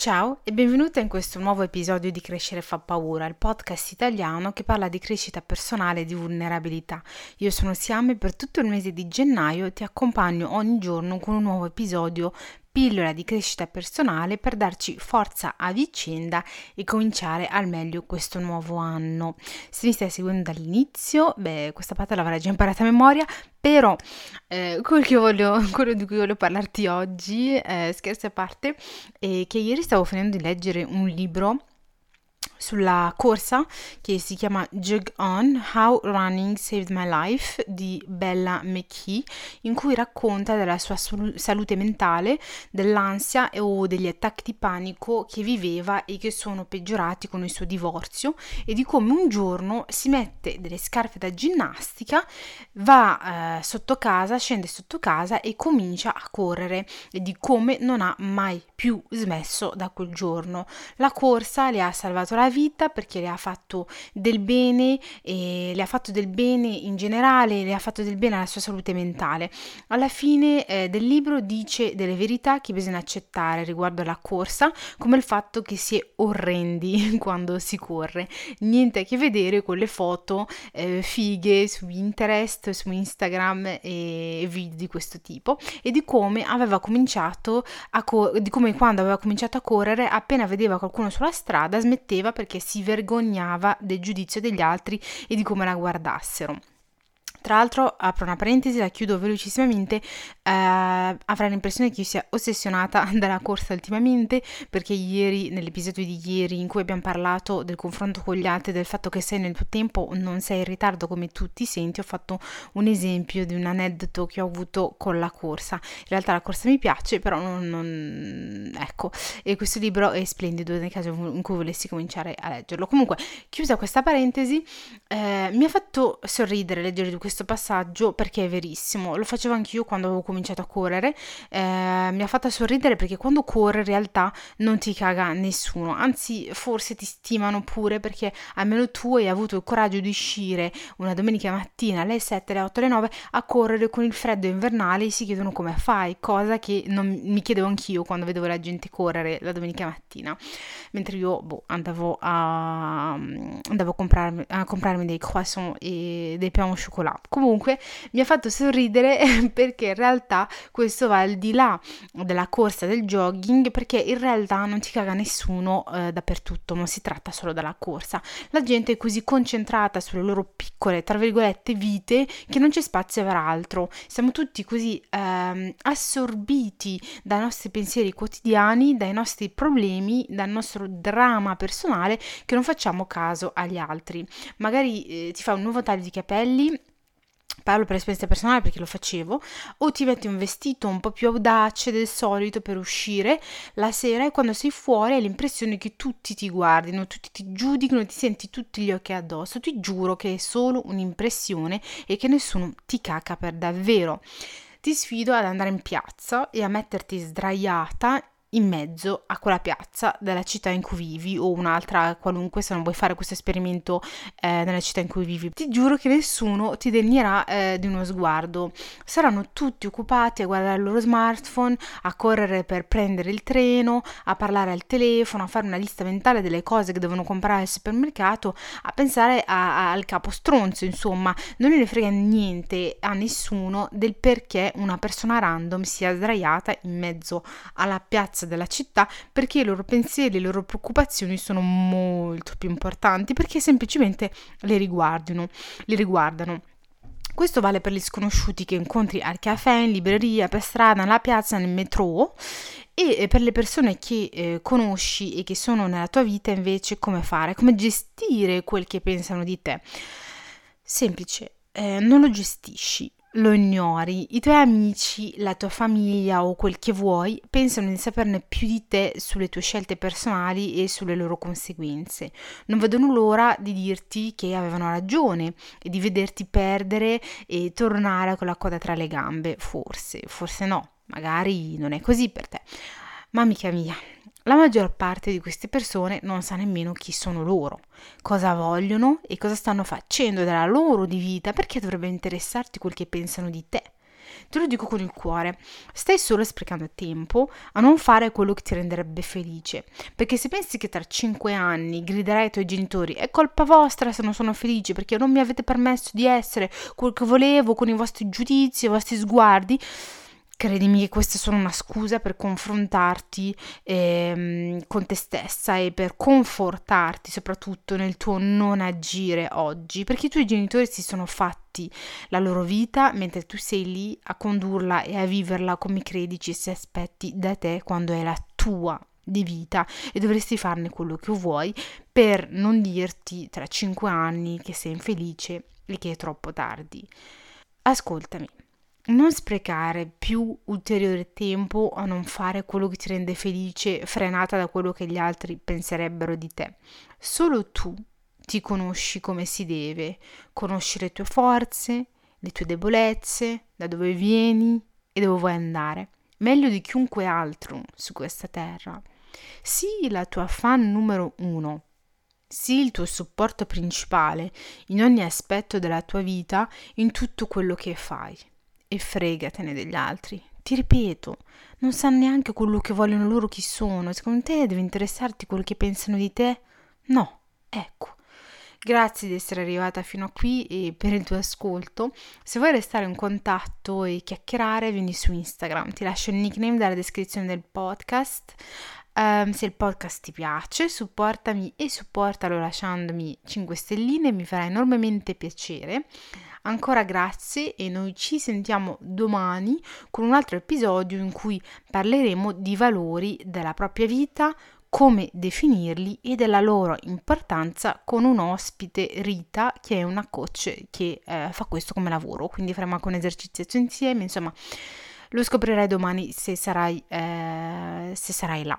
Ciao e benvenuta in questo nuovo episodio di Crescere fa paura, il podcast italiano che parla di crescita personale e di vulnerabilità. Io sono Siame e per tutto il mese di gennaio ti accompagno ogni giorno con un nuovo episodio pillola di crescita personale per darci forza a vicenda e cominciare al meglio questo nuovo anno. Se mi stai seguendo dall'inizio, beh, questa parte l'avrai già imparata a memoria, però eh, quello, voglio, quello, di cui voglio parlarti oggi, eh, scherzi a parte, è che ieri stavo finendo di leggere un libro sulla corsa che si chiama Jug On How Running Saved My Life di Bella McKee in cui racconta della sua salute mentale, dell'ansia o degli attacchi di panico che viveva e che sono peggiorati con il suo divorzio e di come un giorno si mette delle scarpe da ginnastica, va eh, sotto casa, scende sotto casa e comincia a correre e di come non ha mai più smesso da quel giorno. La corsa le ha salvato la vita perché le ha fatto del bene e le ha fatto del bene in generale, le ha fatto del bene alla sua salute mentale. Alla fine eh, del libro dice delle verità che bisogna accettare riguardo alla corsa, come il fatto che si è orrendi quando si corre. Niente a che vedere con le foto eh, fighe su Pinterest, su Instagram e video di questo tipo e di come aveva cominciato a co- di come quando aveva cominciato a correre appena vedeva qualcuno sulla strada smetteva perché si vergognava del giudizio degli altri e di come la guardassero. Tra l'altro, apro una parentesi, la chiudo velocissimamente, eh, avrai l'impressione che io sia ossessionata dalla corsa ultimamente, perché ieri, nell'episodio di ieri in cui abbiamo parlato del confronto con gli altri, del fatto che sei nel tuo tempo, non sei in ritardo come tu ti senti, ho fatto un esempio di un aneddoto che ho avuto con la corsa. In realtà la corsa mi piace, però non... non ecco, e questo libro è splendido nel caso in cui volessi cominciare a leggerlo. Comunque, chiusa questa parentesi, eh, mi ha fatto sorridere leggere di questo questo passaggio perché è verissimo, lo facevo anch'io quando avevo cominciato a correre, eh, mi ha fatto sorridere perché quando corri in realtà non ti caga nessuno, anzi forse ti stimano pure perché almeno tu hai avuto il coraggio di uscire una domenica mattina alle 7, alle 8, alle 9 a correre con il freddo invernale. E si chiedono come fai, cosa che non mi chiedevo anch'io quando vedevo la gente correre la domenica mattina, mentre io boh, andavo, a, andavo a, comprarmi, a comprarmi dei croissant e dei pain au chocolat Comunque mi ha fatto sorridere perché in realtà questo va al di là della corsa del jogging perché in realtà non ti caga nessuno eh, dappertutto, non si tratta solo della corsa. La gente è così concentrata sulle loro piccole, tra virgolette, vite che non c'è spazio per altro. Siamo tutti così ehm, assorbiti dai nostri pensieri quotidiani, dai nostri problemi, dal nostro dramma personale che non facciamo caso agli altri. Magari eh, ti fa un nuovo taglio di capelli parlo per esperienza personale perché lo facevo, o ti metti un vestito un po' più audace del solito per uscire la sera e quando sei fuori hai l'impressione che tutti ti guardino, tutti ti giudicano, ti senti tutti gli occhi addosso. Ti giuro che è solo un'impressione e che nessuno ti caca per davvero. Ti sfido ad andare in piazza e a metterti sdraiata in mezzo a quella piazza della città in cui vivi o un'altra qualunque se non vuoi fare questo esperimento eh, nella città in cui vivi. Ti giuro che nessuno ti degnerà eh, di uno sguardo. Saranno tutti occupati a guardare il loro smartphone, a correre per prendere il treno, a parlare al telefono, a fare una lista mentale delle cose che devono comprare al supermercato, a pensare a, a, al capo stronzo, insomma, non ne frega niente a nessuno del perché una persona random sia sdraiata in mezzo alla piazza piazza della città perché i loro pensieri, le loro preoccupazioni sono molto più importanti perché semplicemente le riguardano, le riguardano. Questo vale per gli sconosciuti che incontri al caffè, in libreria, per strada, nella piazza, nel metro e per le persone che eh, conosci e che sono nella tua vita invece come fare, come gestire quel che pensano di te. Semplice, eh, non lo gestisci, lo ignori, i tuoi amici, la tua famiglia o quel che vuoi pensano di saperne più di te sulle tue scelte personali e sulle loro conseguenze. Non vedono l'ora di dirti che avevano ragione e di vederti perdere e tornare con la coda tra le gambe. Forse, forse no, magari non è così per te. Ma amica mia, la maggior parte di queste persone non sa nemmeno chi sono loro, cosa vogliono e cosa stanno facendo della loro di vita, perché dovrebbe interessarti quel che pensano di te. Te lo dico con il cuore, stai solo sprecando tempo a non fare quello che ti renderebbe felice, perché se pensi che tra cinque anni griderai ai tuoi genitori è colpa vostra se non sono felice perché non mi avete permesso di essere quel che volevo con i vostri giudizi, i vostri sguardi, Credimi che queste sono una scusa per confrontarti ehm, con te stessa e per confortarti soprattutto nel tuo non agire oggi, perché i tuoi genitori si sono fatti la loro vita mentre tu sei lì a condurla e a viverla come credi ci si aspetti da te quando è la tua di vita e dovresti farne quello che vuoi per non dirti tra cinque anni che sei infelice e che è troppo tardi. Ascoltami non sprecare più ulteriore tempo a non fare quello che ti rende felice, frenata da quello che gli altri penserebbero di te. Solo tu ti conosci come si deve, conosci le tue forze, le tue debolezze, da dove vieni e dove vuoi andare, meglio di chiunque altro su questa terra. Sii la tua fan numero uno, sii il tuo supporto principale in ogni aspetto della tua vita, in tutto quello che fai e fregatene degli altri. Ti ripeto, non sanno neanche quello che vogliono loro chi sono. Secondo te deve interessarti quello che pensano di te? No, ecco. Grazie di essere arrivata fino a qui e per il tuo ascolto. Se vuoi restare in contatto e chiacchierare, vieni su Instagram. Ti lascio il nickname dalla descrizione del podcast. Um, se il podcast ti piace, supportami e supportalo lasciandomi 5 stelline, mi farà enormemente piacere. Ancora grazie e noi ci sentiamo domani con un altro episodio in cui parleremo di valori della propria vita, come definirli e della loro importanza con un ospite Rita che è una coach che eh, fa questo come lavoro, quindi faremo anche un esercizio insieme, insomma lo scoprirai domani se sarai, eh, se sarai là.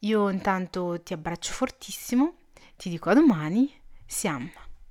Io intanto ti abbraccio fortissimo, ti dico a domani, siamo.